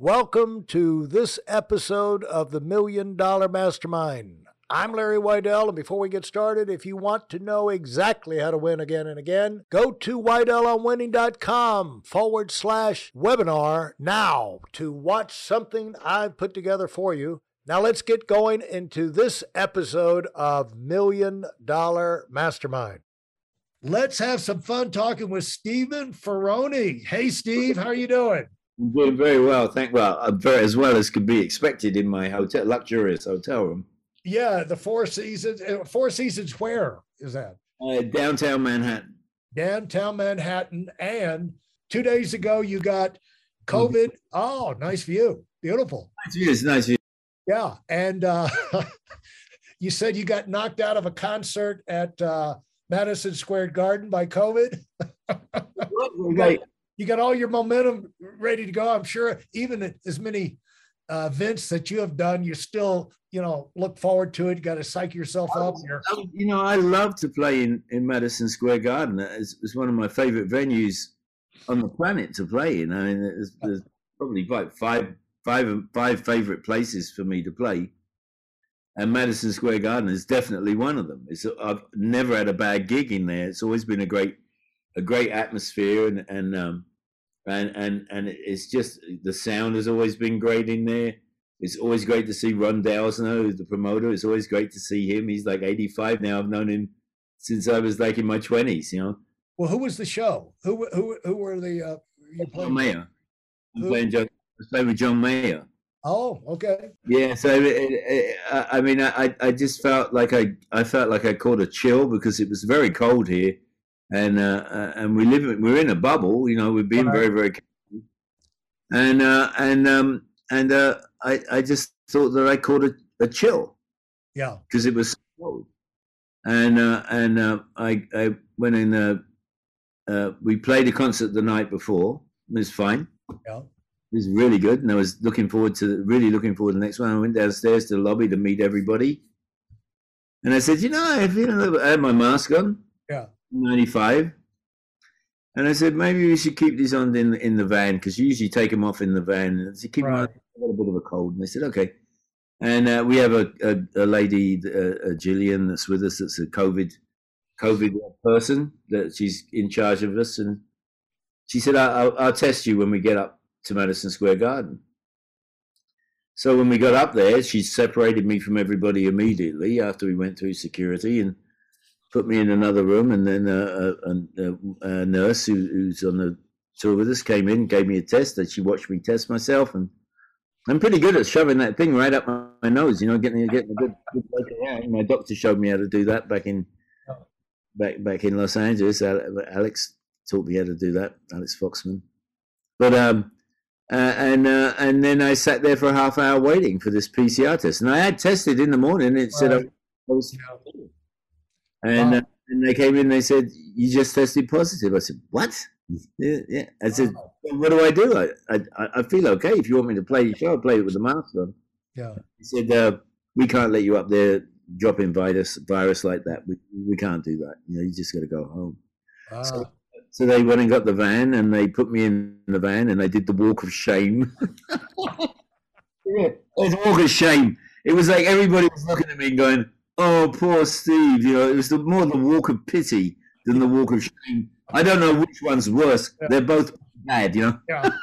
Welcome to this episode of the Million Dollar Mastermind. I'm Larry Weidel, and before we get started, if you want to know exactly how to win again and again, go to WeidelOnWinning.com forward slash webinar now to watch something I've put together for you. Now let's get going into this episode of Million Dollar Mastermind. Let's have some fun talking with Stephen Ferrone. Hey, Steve, how are you doing? I'm doing very well, thank well, I'm very as well as could be expected in my hotel, luxurious hotel room. Yeah, the Four Seasons. uh, Four Seasons, where is that? Uh, downtown Manhattan. Downtown Manhattan. And two days ago, you got COVID. Oh, nice view. Beautiful. Nice view, it's nice view. Yeah. And uh, you said you got knocked out of a concert at uh, Madison Square Garden by COVID. got, you got all your momentum ready to go. I'm sure even as many uh, events that you have done, you still, you know, look forward to it. You got to psych yourself up. You're, Um, You know, I love to play in, in Madison Square Garden. It's, it's one of my favorite venues on the planet to play in. I mean, there's, there's probably like five, five, five favorite places for me to play. And Madison Square Garden is definitely one of them. It's, I've never had a bad gig in there. It's always been a great, a great atmosphere, and and um, and and and it's just the sound has always been great in there. It's always great to see Ron Delsener, who's the promoter. It's always great to see him. He's like 85 now. I've known him since I was like in my 20s. You know, well, who was the show? Who who who were the uh, you John playing? Mayer. I'm Who? playing John. I was playing with John Mayer. Oh, okay. Yeah, so it, it, I mean, I, I just felt like I, I felt like I caught a chill because it was very cold here, and uh, uh, and we live we're in a bubble, you know, we've been Right. very very, careful. and uh, and um and uh, I I just thought that I caught a, a chill Yeah. because it was so cold, and uh, and uh, I I went in. Uh, uh, we played a concert the night before. It was fine. Yeah. It was really good, and I was looking forward to really looking forward to the next one. I went downstairs to the lobby to meet everybody, and I said, "You know, I feel a little, I had my mask on, Yeah. Ninety five, and I said maybe we should keep these on in in the van because you usually take them off in the van. And said, keep. Right. A bit of a cold, and they said, okay. And uh, we have a, a, a lady, uh, a Gillian, that's with us. That's a COVID COVID person that she's in charge of us, and she said, I- "I'll, I'll test you when we get up to Madison Square Garden." So when we got up there, she separated me from everybody immediately after we went through security and put me in another room. And then uh, a, a, a nurse who, who's on the tour with us came in, gave me a test. and she watched me test myself, and I'm pretty good at shoving that thing right up my, my nose. You know, getting getting a good, good around. My doctor showed me how to do that back in back back in Los Angeles. Alex taught me how to do that. Alex Foxman. But um, uh, and uh, and then I sat there for a half hour waiting for this PCR test, and I had tested in the morning. It said I was. And Wow. uh, and they came in. They said you just tested positive. I said what? Yeah, yeah. I said Wow. "Well, what do I do? I, I I feel okay. If you want me to play your show, I'll play it with the mask on. Yeah. He said, uh, "We can't let you up there dropping virus virus like that. We we can't do that. You know, you just got to go home." Ah, So they went and got the van, and they put me in the van, and they did the walk of shame. yeah, it was a walk of shame. It was like everybody was looking at me and going, "Oh, poor Steve." You know, it was the, more the walk of pity than the walk of shame. I don't know which one's worse. Yeah. They're both bad. You know. yeah.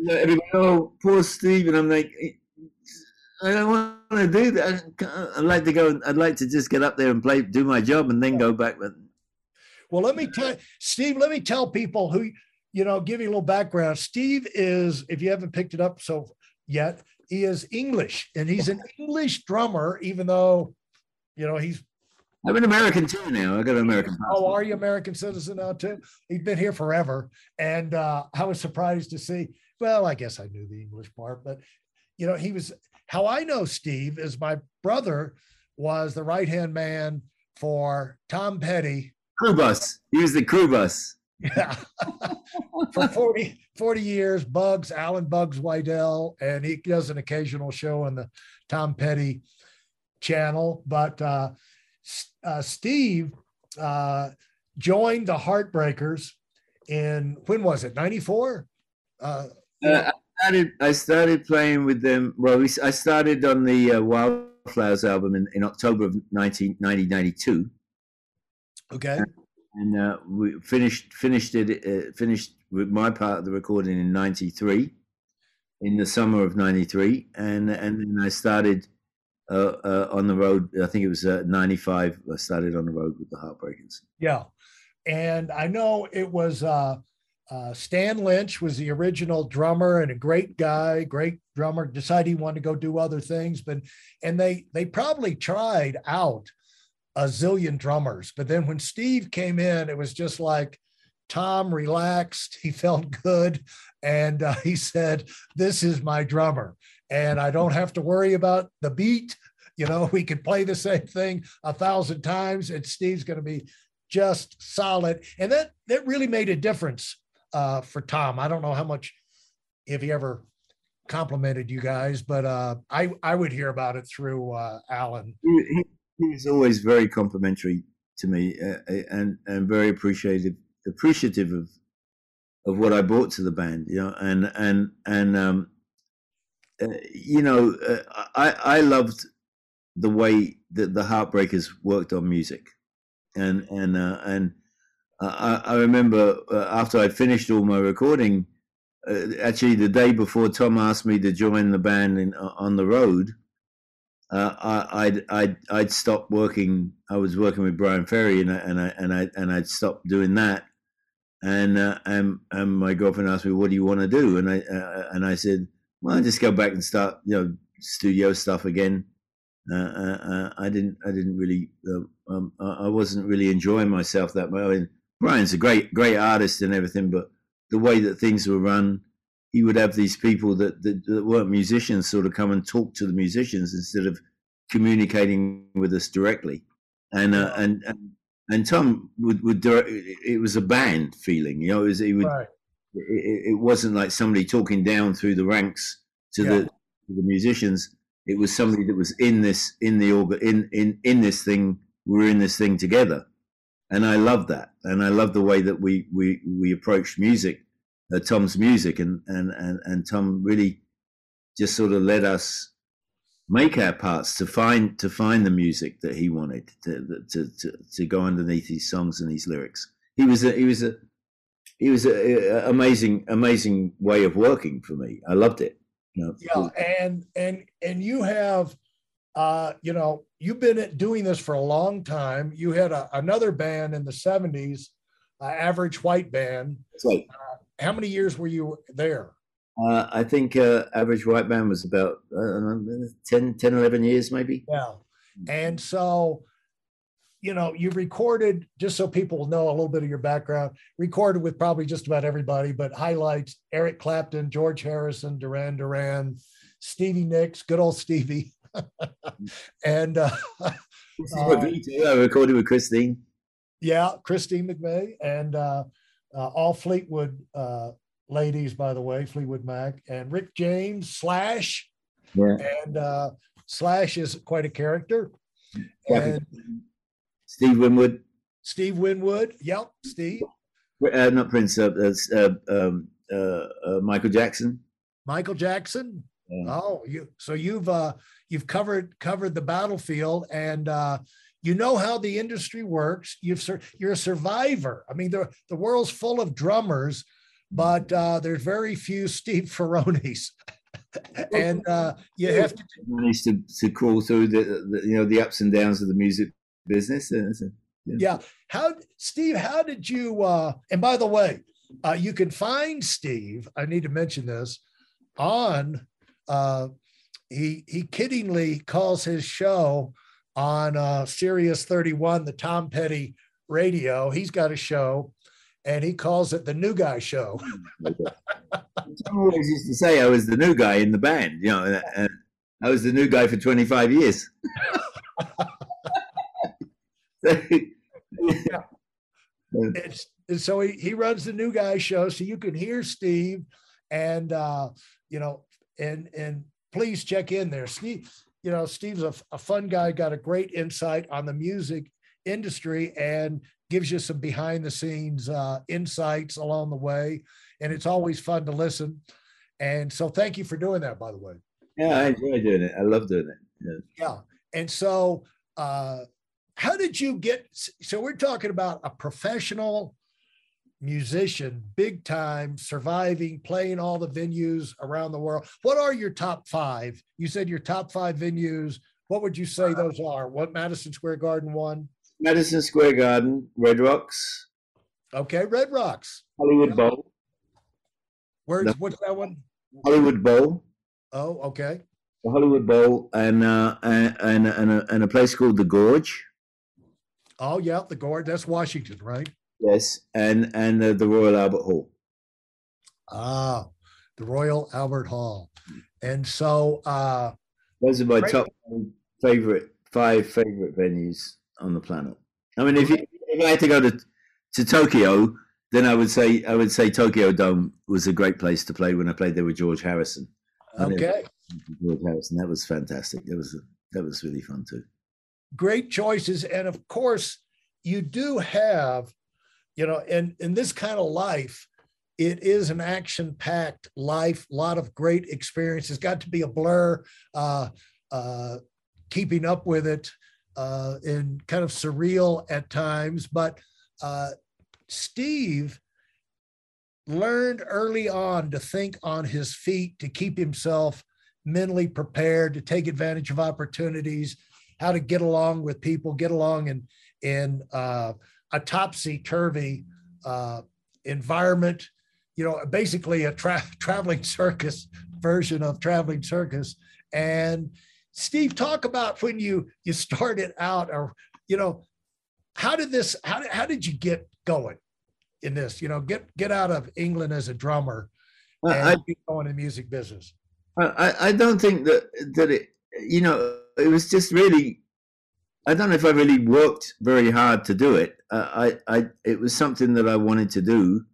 You know, everybody, oh, poor Steve, and I'm like, I don't want to do that. I'd like to go. I'd like to just get up there and play, do my job, and then go back. Well, let me tell Steve, let me tell people who, you know, give you a little background. Steve is, if you haven't picked it up so yet, he is English and he's an English drummer, even though, you know, he's, I'm an American too now. I got an American oh, are you American citizen now too? He's been here forever. And uh, I was surprised to see, well, I guess I knew the English part, but, you know, he was, how I know Steve is my brother was the right hand man for Tom Petty crew bus. He was the crew bus. Yeah. For 40, 40 years, Bugs, Alan Bugs Weidel, and he does an occasional show on the Tom Petty channel. But uh, uh, Steve uh, joined the Heartbreakers in, when was it, 94? Uh, Uh, started. I started playing with them. Well, we, I started on the uh, Wildflowers album in, in October of 19, 1992. Okay. And uh, we finished finished it uh, finished with my part of the recording in '93, in the summer of '93, and and then I started on the road. I think it was '95. I started on the road with the Heartbreakers. Yeah, and I know it was uh, uh, Stan Lynch was the original drummer and a great guy, great drummer. Decided he wanted to go do other things, but and they they probably tried out a zillion drummers, but then when Steve came in, it was just like Tom relaxed. He felt good, and uh, he said, "This is my drummer, and I don't have to worry about the beat." You know, we could play the same thing a thousand times, and Steve's going to be just solid. And that that really made a difference uh, for Tom. I don't know how much if he ever complimented you guys, but uh, I I would hear about it through uh, Alan. He, he always very complimentary to me uh, uh, and and very appreciative appreciative of of what I brought to the band. You know, and and and um, uh, you know, uh, I I loved the way that the Heartbreakers worked on music, and and uh, and I, I remember uh, after I finished all my recording, uh, actually the day before Tom asked me to join the band in, on the road, uh, I, I'd, I'd, I'd stopped working. I was working with Bryan Ferry and I, and I, and I, and I'd stopped doing that. And, and, and my girlfriend asked me, what do you want to do? And I, and I said, well, I just go back and start, you know, studio stuff again. I didn't, I didn't really, um, I wasn't really enjoying myself that much. I mean, Bryan's a great, great artist and everything, but the way that things were run, he would have these people that, that, that weren't musicians sort of come and talk to the musicians instead of communicating with us directly. And uh, and, and and Tom would would direct, it was a band feeling, you know. It was it would right. It, it, wasn't like somebody talking down through the ranks to yeah. the to the musicians. It was somebody that was in this in the organ in in in this thing. We we're in this thing together and I love that, and I love the way that we we we approached music, uh, Tom's music, and and and and Tom really just sort of let us make our parts to find to find the music that he wanted to to to, to go underneath these songs and these lyrics. He was a he was a he was a, a amazing amazing way of working for me. I loved it. You know, yeah, and and and you have uh, you know, you've been doing this for a long time. You had a, another band in the 70s, uh, Average White Band. Right. Uh, how many years were you there? Uh, I think uh, Average White Band was about uh, 10, 10, 11 years, maybe. Yeah. And so, you know, you recorded, just so people will know a little bit of your background, recorded with probably just about everybody, but highlights Eric Clapton, George Harrison, Duran Duran, Stevie Nicks, good old Stevie. and uh, uh, I recorded with Christine. Yeah, Christine McVie and uh, uh, all Fleetwood uh, ladies, by the way, Fleetwood Mac and Rick James Slash. Yeah. And uh, Slash is quite a character. And Steve Winwood. Steve Winwood. Yep, Steve. Uh, not Prince. Uh, uh, um, uh, uh, Michael Jackson. Michael Jackson. Yeah. Oh, you. So you've uh, you've covered covered the battlefield and uh, you know how the industry works. You've you're a survivor. I mean, the the world's full of drummers, but uh, there's very few Steve Ferrones. and uh, you have to manage to, to crawl through the, the, you know the ups and downs of the music business. Yeah. yeah. How Steve? How did you? Uh, and by the way, uh, you can find Steve. I need to mention this on uh, he he kiddingly calls his show on uh, Sirius 31, the Tom Petty radio. He's got a show, and he calls it the New Guy Show. Tom always used to say I was the new guy in the band. You know, and I was the new guy for 25 years. yeah. and so he, he runs the new guy show so you can hear steve and uh you know and and please check in there. Steve, you know, Steve's a, a fun guy, got a great insight on the music industry and gives you some behind the scenes uh, insights along the way. And it's always fun to listen. And so thank you for doing that, by the way. Yeah, I enjoy doing it. I love doing it. Yeah. Yeah. And so, uh, how did you get? So, we're talking about a professional musician, big time, surviving, playing all the venues around the world. What are your top five? You said your top five venues. What would you say those are? What Madison Square Garden one? Madison Square Garden, Red Rocks. Okay, Red Rocks. Hollywood yeah. Bowl. Where's no. what's that one? Hollywood Bowl. Oh, okay. The Hollywood Bowl and uh, and and and a, and a place called the Gorge. Oh yeah, the Gorge. That's Washington, right? Yes, and and uh, the Royal Albert Hall. Ah, the Royal Albert Hall, and so uh, those are my top favorite five favorite venues on the planet. I mean, if, you, if I had to go to to Tokyo, then I would say I would say Tokyo Dome was a great place to play when I played there with George Harrison. Okay, George Harrison, that was fantastic. That was that was really fun too. Great choices, and of course, you do have, you know, in in this kind of life, it is an action-packed life. A lot of great experiences. Got to be a blur. Uh, uh, keeping up with it uh, and kind of surreal at times. But uh, Steve learned early on to think on his feet, to keep himself mentally prepared, to take advantage of opportunities, how to get along with people, get along in in uh, a topsy turvy uh, environment. You know, basically a tra- traveling circus version of traveling circus, and Steve, talk about when you you started out, or you know, how did this? How did how did you get going in this? You know, get get out of England as a drummer and I, get going in the music business. I I don't think that that it. You know, it was just really. I don't know if I really worked very hard to do it. Uh, I I it was something that I wanted to do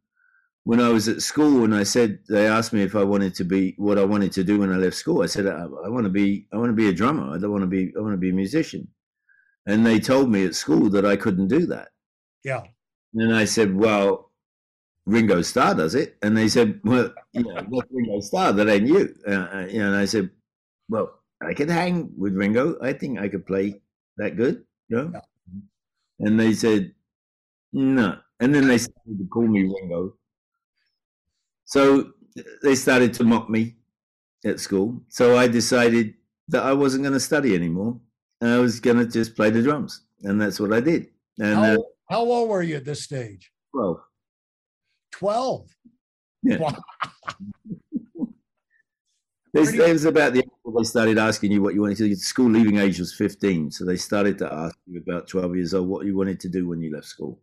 when I was at school and I said they asked me if I wanted to be what I wanted to do when I left school. I said I, I want to be I want to be a drummer. I don't want to be I want to be a musician. And they told me at school that I couldn't do that. Yeah. And I said, well, Ringo Starr does it. And they said, well, you know, Ringo Starr. That ain't you. Uh, uh, you know, and I said, well, I could hang with Ringo. I think I could play that good. You know? Yeah. And they said, no. And then they started to call me Ringo so they started to mock me at school. So I decided that I wasn't going to study anymore. And I was going to just play the drums. And that's what I did. And how, uh, how old were you at this stage? 12. 12. Yeah. Wow. This, it was about the they started asking you what you wanted to do. School leaving age was 15. So they started to ask you about 12 years old what you wanted to do when you left school.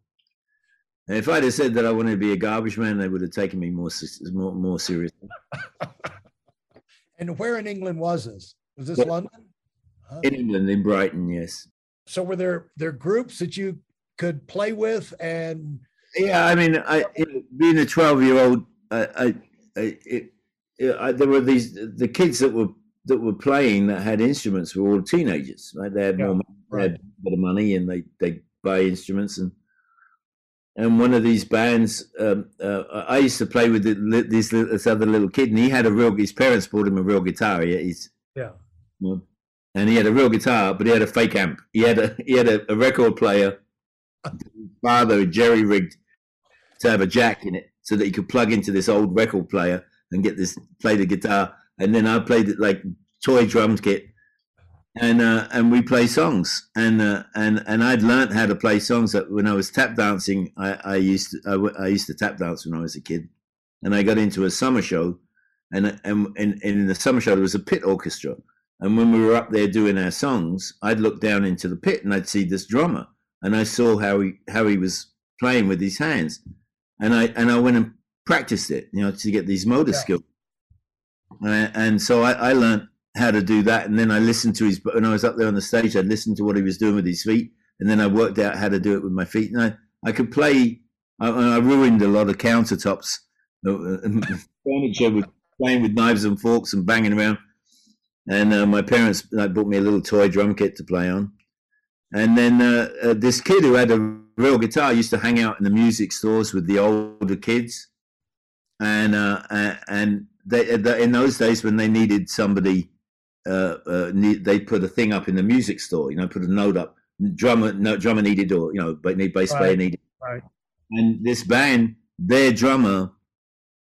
And if I'd have said that I wanted to be a garbage man, they would have taken me more more, more seriously. and where in England was this? Was this London? Huh? In England, in Brighton, yes. So were there there groups that you could play with and? Yeah, I mean, I being a twelve year old, I, I, I, it, I, there were these the kids that were that were playing that had instruments were all teenagers. Right, they had yeah, more, money, right. they had a bit of money, and they they buy instruments and and one of these bands, um, uh, I used to play with the, this, this, other little kid, and he had a real. His parents bought him a real guitar. He, he's yeah, and he had a real guitar, but he had a fake amp. He had a he had a, a record player. His father jerry rigged to have a jack in it, so that he could plug into this old record player and get this play the guitar. And then I played it like toy drum kit. And uh, and we play songs. And uh, and and I'd learned how to play songs that when I was tap dancing I, I used to used to tap dance when I was a kid. And I got into a summer show. And, and and in the summer show there was a pit orchestra. And when we were up there doing our songs I'd look down into the pit and I'd see this drummer. And I saw how he how he was playing with his hands. And I and I went and practiced it you know to get these motor yeah. skills and, and so I, I learned how to do that. And then I listened to his, when I was up there on the stage, I listened to what he was doing with his feet. And then I worked out how to do it with my feet. And I, I could play, I, I ruined a lot of countertops, uh, furniture with playing with knives and forks and banging around. And uh, my parents like, bought me a little toy drum kit to play on. And then uh, uh, this kid who had a real guitar used to hang out in the music stores with the older kids. And uh, and they, in those days when they needed somebody, uh, uh, they put a thing up in the music store. You know, put a note up. Drummer, no drummer needed, or you know, but need bass player needed. Right. And this band, their drummer,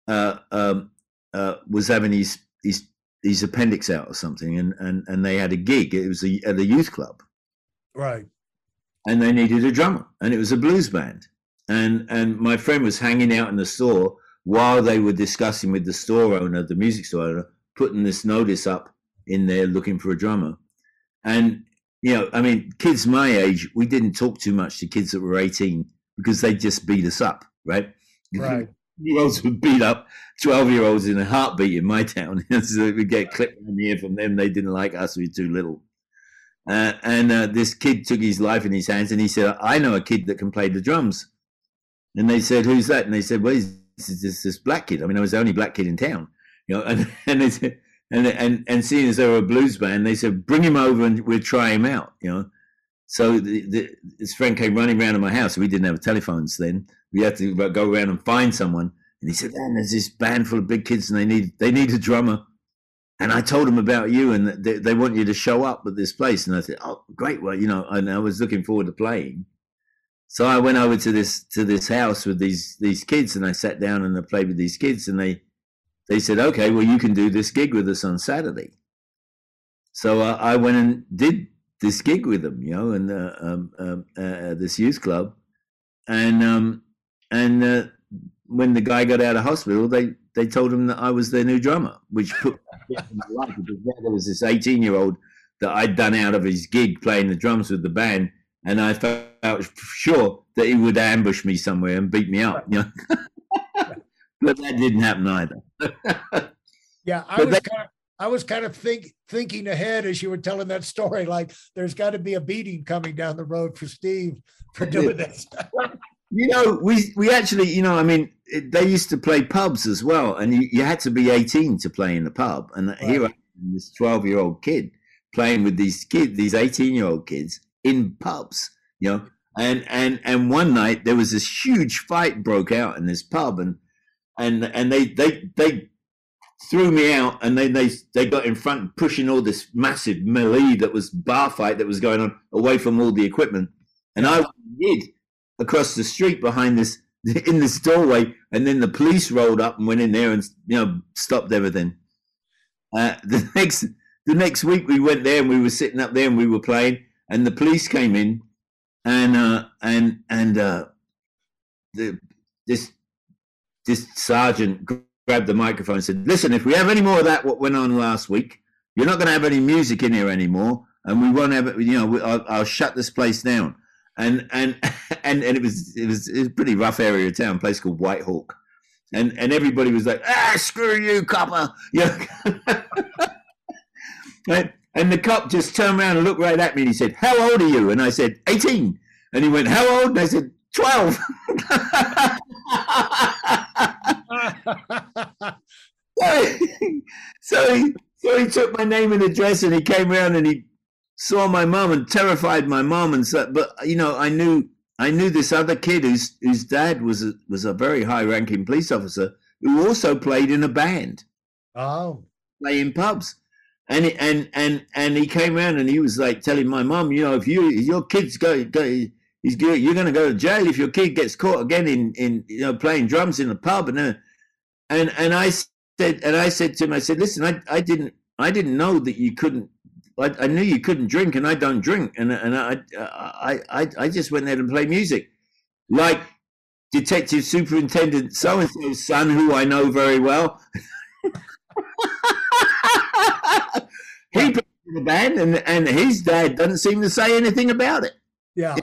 uh, um, uh, was having his his his appendix out or something, and and and they had a gig. It was a, at a youth club. Right. And they needed a drummer, and it was a blues band. And and my friend was hanging out in the store while they were discussing with the store owner, the music store owner, putting this notice up in there looking for a drummer. And, you know, I mean, kids my age, we didn't talk too much to kids that were 18 because they just beat us up, right? Right. Year olds would beat up 12 year olds in a heartbeat in my town. so we get clipped on the ear from them. They didn't like us, we were too little. Uh, and uh, this kid took his life in his hands and he said, I know a kid that can play the drums. And they said, Who's that? And they said, Well, he's this, this, this black kid. I mean, I was the only black kid in town, you know, and and they said, and and and seeing as they were a blues band, they said, bring him over and we'll try him out, you know. So the, the, his friend came running around to my house. We didn't have telephones then. We had to go around and find someone. And he said, "Man, there's this band full of big kids, and they need they need a drummer." And I told him about you, and they, they want you to show up at this place. And I said, "Oh, great! Well, you know," and I was looking forward to playing. So I went over to this to this house with these these kids, and I sat down and I played with these kids, and they they said, "Okay, well, you can do this gig with us on Saturday." So uh, I went and did this gig with them, you know, and uh, um, um uh, uh, this youth club, and um, and uh, when the guy got out of hospital, they they told him that I was their new drummer, which put life because there was this eighteen year old that I'd done out of his gig playing the drums with the band and I felt sure that he would ambush me somewhere and beat me up. You know? but that didn't happen either. yeah, I but was that, kind of, I was kind of think, thinking ahead as you were telling that story. Like, there's got to be a beating coming down the road for Steve for doing this. you know, we we actually, you know, I mean, it, they used to play pubs as well, and you, you had to be 18 to play in the pub. And right. here I am, this 12 year old kid playing with these kids, these 18 year old kids in pubs, you know. And and and one night there was this huge fight broke out in this pub, and and and they they they threw me out, and then they they got in front, pushing all this massive melee that was bar fight that was going on away from all the equipment, and I hid across the street behind this in this doorway, and then the police rolled up and went in there and you know stopped everything. Uh, the next the next week we went there and we were sitting up there and we were playing and the police came in, and uh, and and uh, the this this sergeant grabbed the microphone and said, "Listen, if we have any more of that what went on last week, you're not going to have any music in here anymore, and we won't have it. You know, I'll, I'll shut this place down." And and and and it was it was, it was a pretty rough area of town, place called Whitehawk, and and everybody was like, "Ah, screw you, copper!" Right? And the cop just turned around and looked right at me and he said, How old are you? And I said, 18. And he went, How old? And I said, 12. so, he, so he took my name and address and he came around and he saw my mom and terrified my mom and so, but you know I knew I knew this other kid whose whose dad was a, was a very high ranking police officer who also played in a band. Oh, playing pubs and and and and he came around and he was like telling my mom, you know, if you your kids go, go he's you're going to go to jail if your kid gets caught again in in you know playing drums in the pub and uh, and and I said and I said to him, I said, listen, I I didn't I didn't know that you couldn't. I, I knew you couldn't drink, and I don't drink, and and I I I I just went there and play music, like Detective Superintendent so and so's son, who I know very well. he put in the band, and and his dad doesn't seem to say anything about it. Yeah.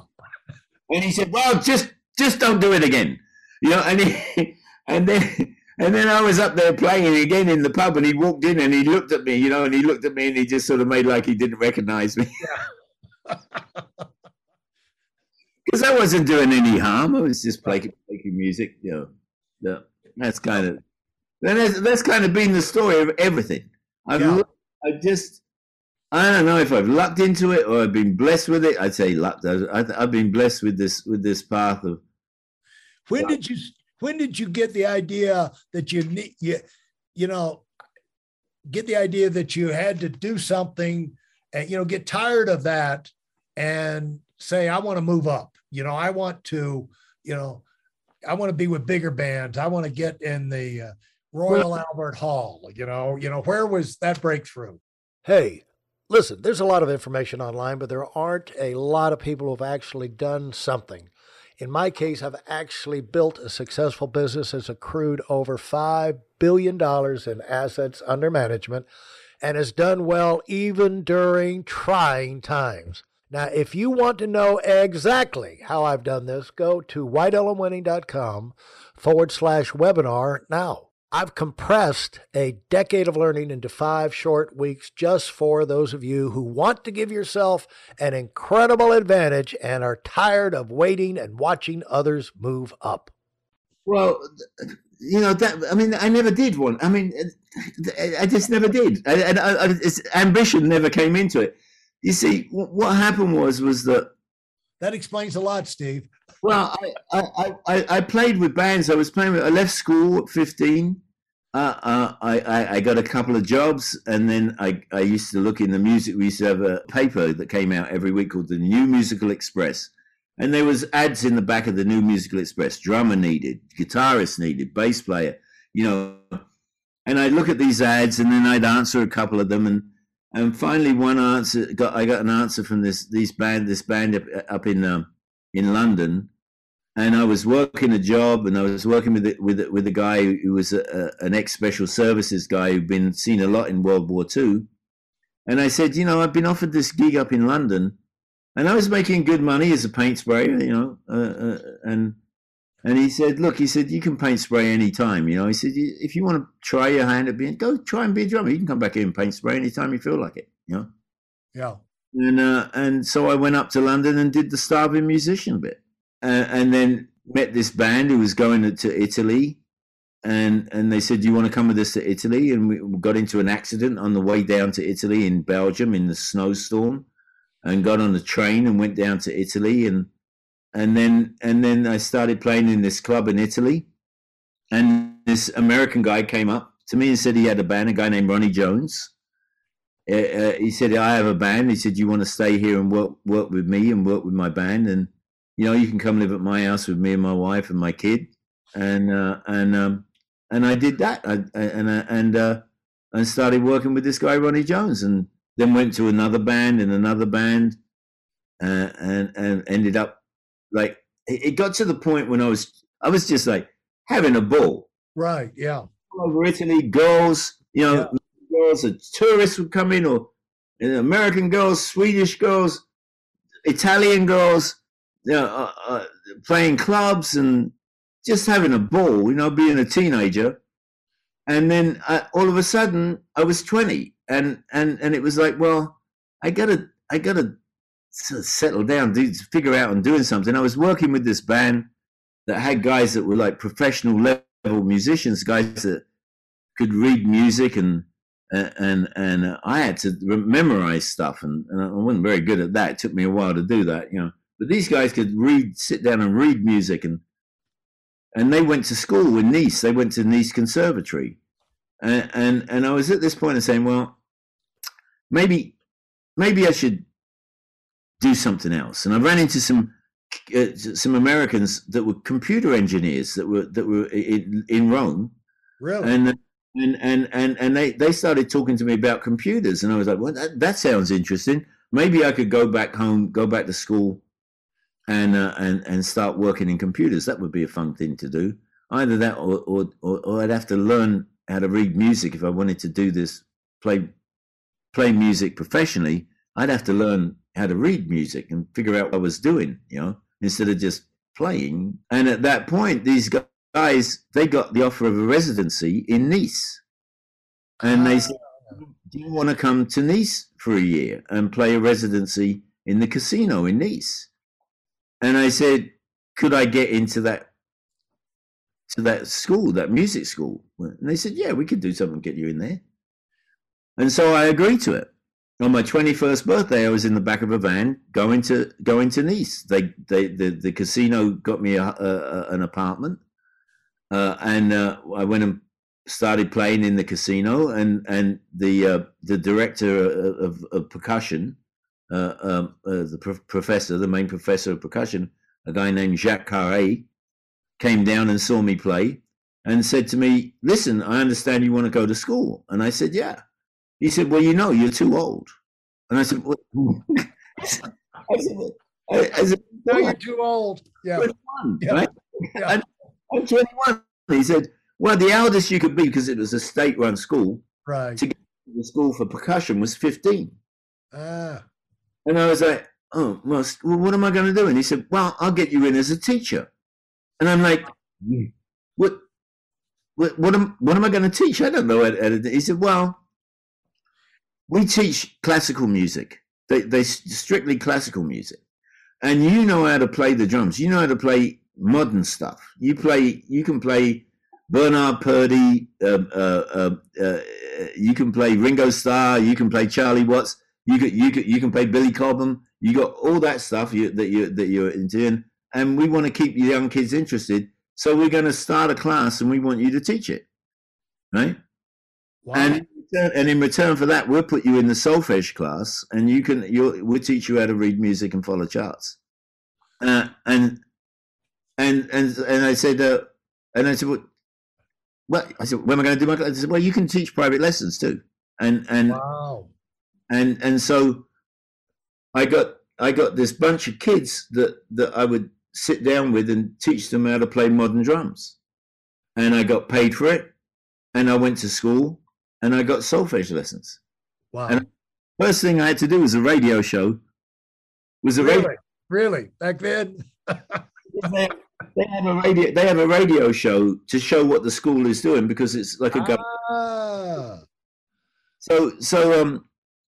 And he said, "Well, just just don't do it again," you know. And he and then. And then I was up there playing again in the pub, and he walked in and he looked at me, you know, and he looked at me and he just sort of made like he didn't recognize me. Because I wasn't doing any harm. I was just playing, making music, you know. That's kind of that's, that's kind of been the story of everything. I've yeah. I just I don't know if I've lucked into it or I've been blessed with it. I'd say lucked. I've, I've been blessed with this with this path of. When did you when did you get the idea that you need you you know get the idea that you had to do something and, you know, get tired of that and say, I want to move up. You know, I want to, you know, I want to be with bigger bands. I want to get in the uh, Royal well, Albert Hall. You know, you know, where was that breakthrough? Hey, listen, there's a lot of information online, but there aren't a lot of people who've actually done something. In my case, I've actually built a successful business that's accrued over $5 billion in assets under management and has done well even during trying times. Now, if you want to know exactly how I've done this, go to WeidelOnWinning.com forward slash webinar now. I've compressed a decade of learning into five short weeks just for those of you who want to give yourself an incredible advantage and are tired of waiting and watching others move up. Well, you know that I mean I never did one. I mean I just never did. And ambition never came into it. You see, what happened was was that that explains a lot, Steve. Well, I, I, I, I played with bands. I was playing with. I left school at fifteen. Uh, uh, I, I got a couple of jobs, and then I, I used to look in the music. We used to have a paper that came out every week called the New Musical Express, and there was ads in the back of the New Musical Express. Drummer needed, guitarist needed, bass player. You know, and I'd look at these ads, and then I'd answer a couple of them, and and finally one answer got I got an answer from this this band this band up, up in um, in London, and I was working a job, and I was working with it, with with a guy who was a, a, an ex special services guy who'd been seen a lot in World War II. And I said, you know, I've been offered this gig up in London, and I was making good money as a paint sprayer, you know, uh, uh, and and he said, look, he said you can paint spray any time, you know. He said if you want to try your hand at being, go try and be a drummer. You can come back here and paint spray anytime you feel like it, you know. Yeah. And uh, and so I went up to London and did the starving musician bit, uh, and then met this band who was going to Italy, and and they said, "Do you want to come with us to Italy?" And we got into an accident on the way down to Italy in Belgium in the snowstorm, and got on a train and went down to Italy, and and then and then I started playing in this club in Italy, and this American guy came up to me and said he had a band, a guy named Ronnie Jones. Uh, uh, he said, I have a band. He said, you want to stay here and work work with me and work with my band, and you know, you can come live at my house with me and my wife and my kid, and uh, and um, and I did that, I, I, and uh, and uh, and started working with this guy Ronnie Jones, and then went to another band and another band, uh, and and ended up like it got to the point when I was I was just like having a ball. Right. Yeah. Over Italy, girls, you know. Yeah girls, or tourists would come in, or American girls, Swedish girls, Italian girls, you know, uh, uh, playing clubs and just having a ball, you know, being a teenager. And then uh, all of a sudden, I was 20, and and and it was like, well, I gotta, I gotta settle down, do, figure out and doing something. I was working with this band that had guys that were like professional level musicians, guys that could read music and and and I had to memorize stuff, and, and, I wasn't very good at that. It took me a while to do that, you know. But these guys could read, sit down and read music, and and they went to school in Nice. They went to Nice Conservatory, and and, and I was at this point of saying, well, maybe maybe I should do something else. And I ran into some uh, some Americans that were computer engineers that were that were in, in Rome, really, and and and and and they they started talking to me about computers, and I was like, well, that, that sounds interesting. Maybe I could go back home, go back to school, and uh, and and start working in computers. That would be a fun thing to do. Either that, or or, or, or I'd have to learn how to read music if I wanted to do this, play play music professionally. I'd have to learn how to read music and figure out what I was doing, you know, instead of just playing. And at that point, these guys they got the offer of a residency in Nice. And they said, ah. Do you want to come to Nice for a year and play a residency in the casino in Nice? And I said, Could I get into that to that school, that music school? And they said, Yeah, we could do something get you in there. And so I agreed to it. On my 21st birthday, I was in the back of a van going to going to Nice. They, they the, the casino got me a, a, an apartment uh, and uh, I went and started playing in the casino, and and the uh, the director of, of percussion, uh, um, uh, the pro- professor, the main professor of percussion, a guy named Jacques Carré, came down and saw me play, and said to me, "Listen, I understand you want to go to school," and I said, "Yeah." He said, "Well, you know, you're too old," and I said, "What?" I said, I, I said "No, you're too old." Yeah. 21, yeah. Right? yeah. I'm 21. He said, well, the eldest you could be, because it was a state-run school, right? To get to the school for percussion was 15. Ah. And I was like, oh, well, what am I going to do? And he said, well, I'll get you in as a teacher. And I'm like, what? What, what am what am I going to teach? I don't know. He said, "Well, we teach classical music. They they strictly classical music, and you know how to play the drums. You know how to play modern stuff. You play. You can play Bernard Purdie, um, uh, uh, uh, you can play Ringo Starr, you can play Charlie Watts, you can you can you can play Billy Cobham. You got all that stuff you, that you that you're into, and we want to keep young kids interested. So we're going to start a class, and we want you to teach it, right? Wow. And return, and in return for that, we'll put you in the solfege class, and you can you we'll teach you how to read music and follow charts. Uh, and and and and I said, uh, and I said, well, well, I said, when am I going to do my? I said, well, you can teach private lessons too, and and wow. and and so I got I got this bunch of kids that that I would sit down with and teach them how to play modern drums, and I got paid for it, and I went to school and I got solfege lessons. Wow! And first thing I had to do was a radio show. Was a really? radio really back then. they have a radio they have a radio show to show what the school is doing because it's like a ah. so so um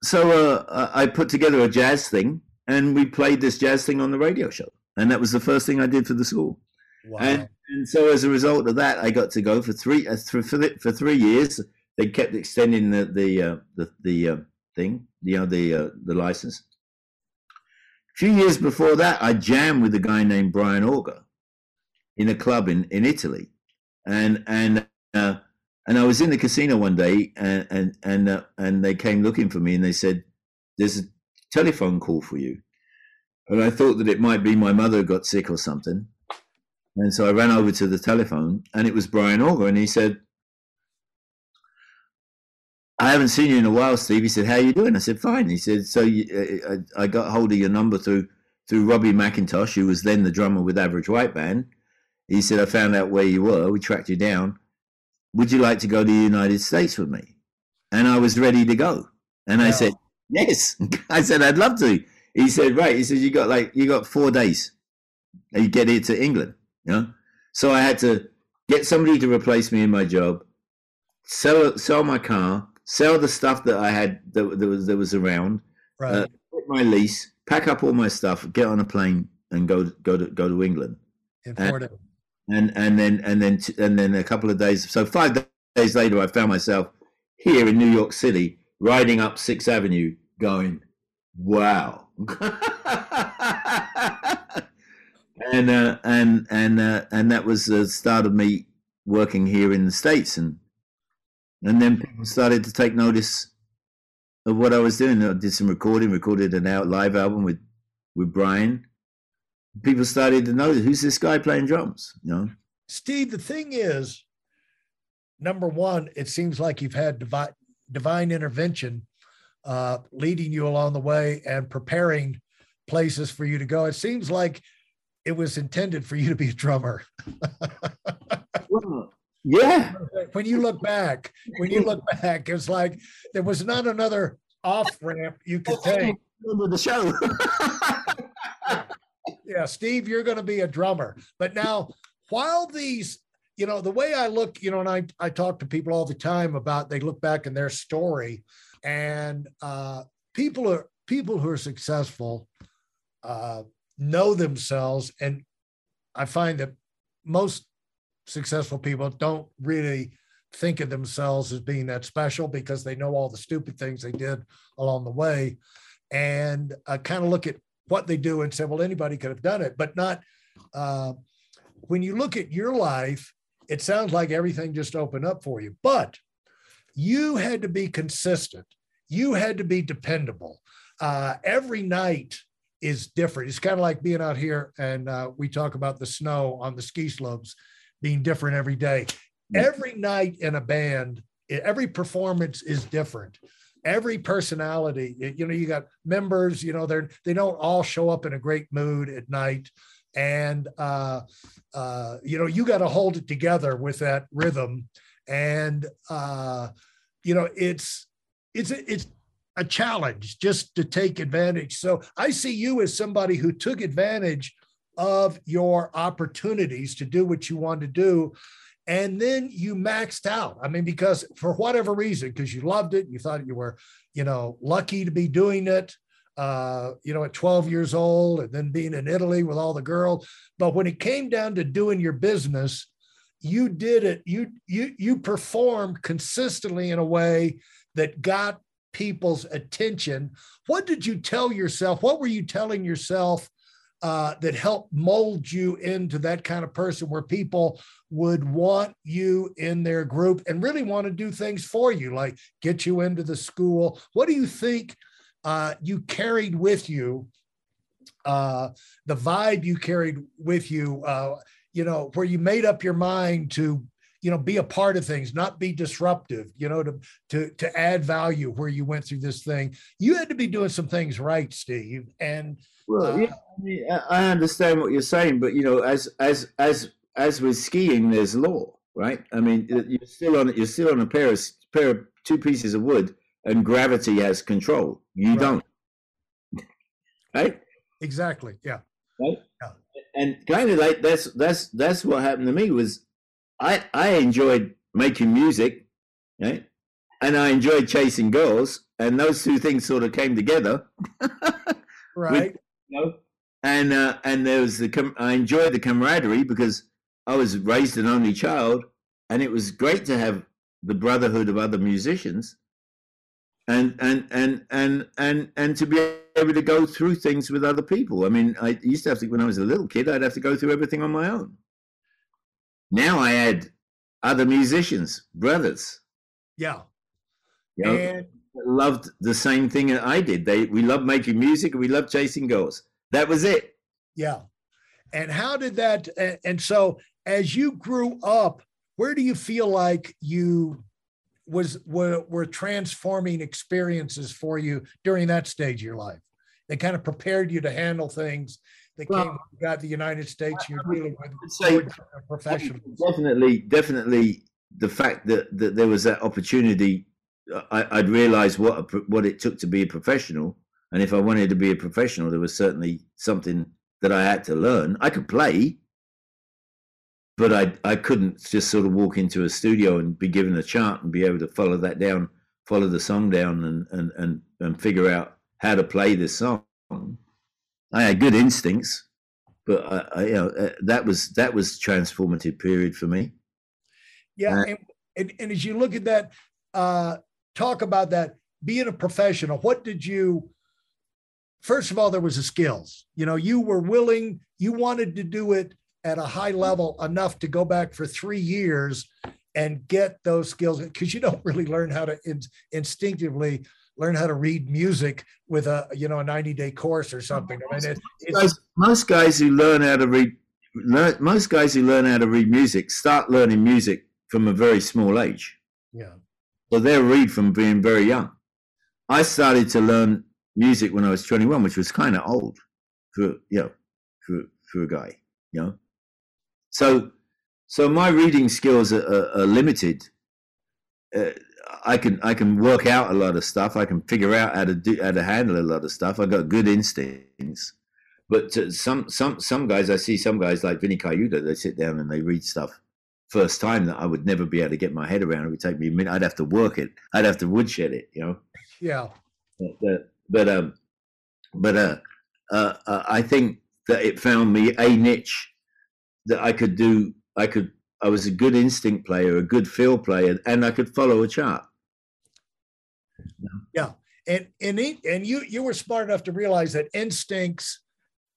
so uh, I put together a jazz thing and we played this jazz thing on the radio show and that was the first thing I did for the school wow. and, and so as a result of that I got to go for three uh, for for three years they kept extending the the uh, the, the uh, thing you know the uh, the license. A few years before that I jammed with a guy named Brian Auger in a club in, in Italy, and and uh, and I was in the casino one day, and and and, uh, and they came looking for me, and they said, "There's a telephone call for you," and I thought that it might be my mother got sick or something, and so I ran over to the telephone, and it was Brian Auger, and he said. I haven't seen you in a while, Steve. He said, "How are you doing?" I said, "Fine." He said, "So you, uh, I, I got hold of your number through through Robbie McIntosh, who was then the drummer with Average White Band, he said, I found out where you were. We tracked you down. Would you like to go to the United States with me? And I was ready to go. And I said, Yes. I said, I'd love to. He said, Right. He said, You got like, you got four days. You get here to England. You know? So I had to get somebody to replace me in my job, sell sell my car, sell the stuff that I had that, that was that was around, right. uh, my lease, pack up all my stuff, get on a plane, and go go to go to England. Important and and then and then and then a couple of days. So five days later, I found myself here in New York City, riding up Sixth Avenue, going, "Wow." and uh, and and uh, and that was the start of me working here in the states, and and then people started to take notice of what I was doing. I did some recording, recorded an out live album with with Brian, people started to know who's this guy playing drums, you know? Steve, the thing is, number one, it seems like you've had divine, divine intervention uh, leading you along the way and preparing places for you to go. It seems like it was intended for you to be a drummer. well, yeah. When you look back, when you look back, it's like there was not another off ramp you could take. The show. yeah, Steve, you're going to be a drummer. But now, while these, you know, the way I look, you know, and I, I talk to people all the time about they look back in their story and uh, people are people who are successful uh, know themselves. And I find that most successful people don't really think of themselves as being that special because they know all the stupid things they did along the way and uh, kind of look at what they do and say, well, anybody could have done it, but not. Uh, when you look at your life, it sounds like everything just opened up for you. But you had to be consistent. You had to be dependable. Uh, every night is different. It's kind of like being out here and uh, we talk about the snow on the ski slopes being different every day. Every night in a band, every performance is different. Every personality, you know, you got members, you know, they're they don't all show up in a great mood at night. And uh, uh, you know, you got to hold it together with that rhythm. And uh, you know, it's it's it's a challenge just to take advantage. So I see you as somebody who took advantage of your opportunities to do what you want to do. And then you maxed out. I mean, because for whatever reason, because you loved it, you thought you were, you know, lucky to be doing it, uh, you know, at 12 years old and then being in Italy with all the girls. But when it came down to doing your business, you did it. You you you performed consistently in a way that got people's attention. What did you tell yourself? What were you telling yourself uh, that helped mold you into that kind of person where people would want you in their group and really want to do things for you, like get you into the school? What do you think uh, you carried with you? Uh, the vibe you carried with you, uh, you know, where you made up your mind to you know be a part of things not be disruptive you know to to to add value where you went through this thing you had to be doing some things right steve and well yeah I, mean, I understand what you're saying but you know as as as as with skiing there's law right i mean you're still on you're still on a pair of pair of two pieces of wood and gravity has control you right. don't right exactly yeah right yeah. and kind of like that's that's that's what happened to me was I I enjoyed making music, right? And I enjoyed chasing girls, and those two things sort of came together. right. With, you and uh, and there was the I enjoyed the camaraderie because I was raised an only child, and it was great to have the brotherhood of other musicians, and and and and and and to be able to go through things with other people. I mean, I used to have to when I was a little kid, I'd have to go through everything on my own. Now I add other musicians, brothers. Yeah. You know, and loved the same thing that I did. They we loved making music and we loved chasing girls. That was it. Yeah. And how did that and so as you grew up, where do you feel like you was were, were transforming experiences for you during that stage of your life? They kind of prepared you to handle things that well, came got the United States you're dealing with say, professionals. Definitely, definitely the fact that, that there was that opportunity, I, would realized what a, what it took to be a professional, and if I wanted to be a professional, there was certainly something that I had to learn. I could play, but I I couldn't just sort of walk into a studio and be given a chart and be able to follow that down, follow the song down, and and and, and figure out how to play this song. I had good instincts, but I, I, you know uh, that was that was transformative period for me. Yeah, uh, and, and, and, as you look at that, uh, talk about that being a professional. What did you? First of all, there was the skills. You know, you were willing. You wanted to do it at a high level enough to go back for three years and get those skills because you don't really learn how to in, instinctively learn how to read music with a you know a 90 day course or something. I mean, it, guys, most guys who learn how to read learn, most guys who learn how to read music start learning music from a very small age. Yeah. So they read from being very young. I started to learn music when I was 21, which was kind of old for you know for for a guy, you know. So so my reading skills are, are, are limited. Uh, I can I can work out a lot of stuff. I can figure out how to do how to handle a lot of stuff. I got good instincts. But some some some guys, I see some guys like Vinny Colaiuta, they sit down and they read stuff first time that I would never be able to get my head around. It would take me a minute. I'd have to work it. I'd have to woodshed it. You know. Yeah. But but, but um, but uh, uh, uh, I think that it found me a niche that I could do. I could I was a good instinct player, a good feel player, and I could follow a chart. Yeah, and and and you you were smart enough to realize that instincts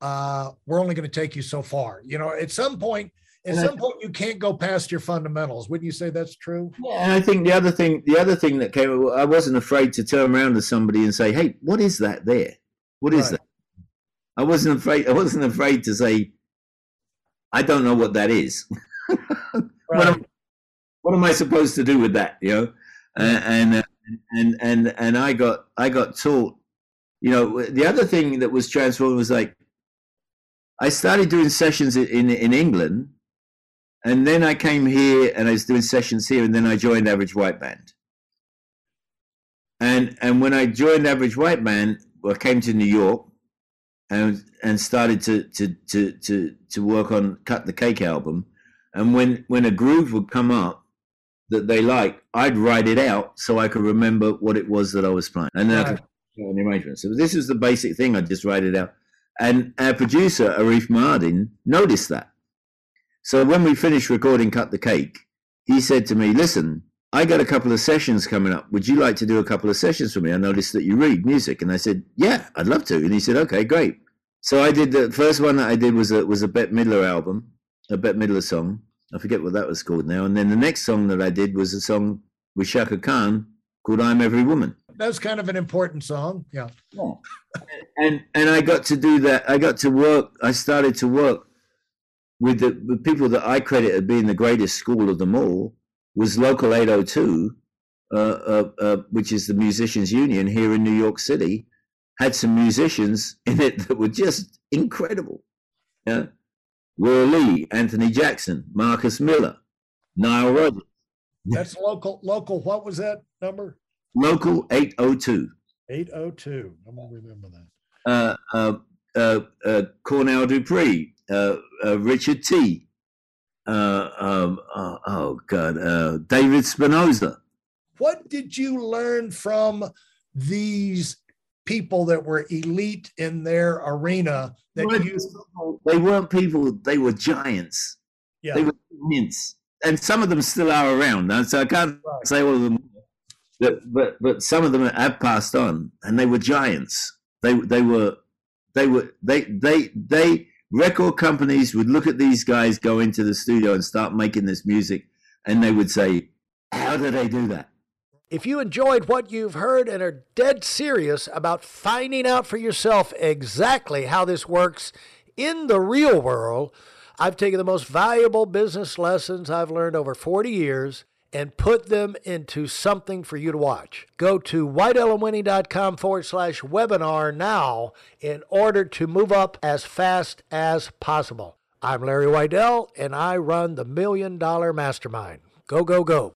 uh, were only going to take you so far. You know, at some point, at some point you can't go past your fundamentals. Wouldn't you say that's true? Yeah, and I think the other thing, the other thing that came, I wasn't afraid to turn around to somebody and say, "Hey, what is that there? What is right. that?" I wasn't afraid. I wasn't afraid to say, "I don't know what that is." right. what, am, what, am, I supposed to do with that? You know, uh, and and and and I got I got taught. You know, the other thing that was transformed was like I started doing sessions in in England and then I came here and I was doing sessions here, and then I joined Average White Band. And and when I joined Average White Band, I came to New York and and started to to to to to work on Cut the Cake album. And when when a groove would come up that they liked, I'd write it out so I could remember what it was that I was playing, and then right. I could the arrangement. So this is the basic thing. I just write it out. And our producer Arif Mardin noticed that. So when we finished recording Cut the Cake, he said to me, Listen, I got a couple of sessions coming up. Would you like to do a couple of sessions for me? I noticed that you read music. And I said, Yeah, I'd love to. And he said, Okay, great. So I did the first one that I did was a was a Bette Midler album, a Bette Midler song. I forget what that was called now. And then the next song that I did was a song with Chaka Khan called I'm Every Woman. That's kind of an important song. Yeah. Yeah. and and I got to do that. I got to work. I started to work with the, the people that I credit as being the greatest school of them all was Local 802, uh, uh, uh, which is the Musicians Union here in New York City, had some musicians in it that were just incredible. Yeah? Will Lee, Anthony Jackson, Marcus Miller, Nile Rodgers. That's local. Local. What was that number? Local 802. 802. I'm gonna remember that. Uh, uh, uh, uh Cornell Dupree, uh, uh, Richard Tee. Uh, um, oh, oh, God, uh, David Spinozza. What did you learn from these people that were elite in their arena? That you... They weren't people; they were giants. Yeah. They were immense, and some of them still are around. So I can't right. say all of them, but but but some of them have passed on, and they were giants. They they were they were they they they record companies would look at these guys go into the studio and start making this music, and they would say, How do they do that? If you enjoyed what you've heard and are dead serious about finding out for yourself exactly how this works in the real world, I've taken the most valuable business lessons I've learned over 40 years and put them into something for you to watch. Go to WeidelOnWinning.com forward slash webinar now in order to move up as fast as possible. I'm Larry Weidel, and I run the Million Dollar Mastermind. Go, go, go.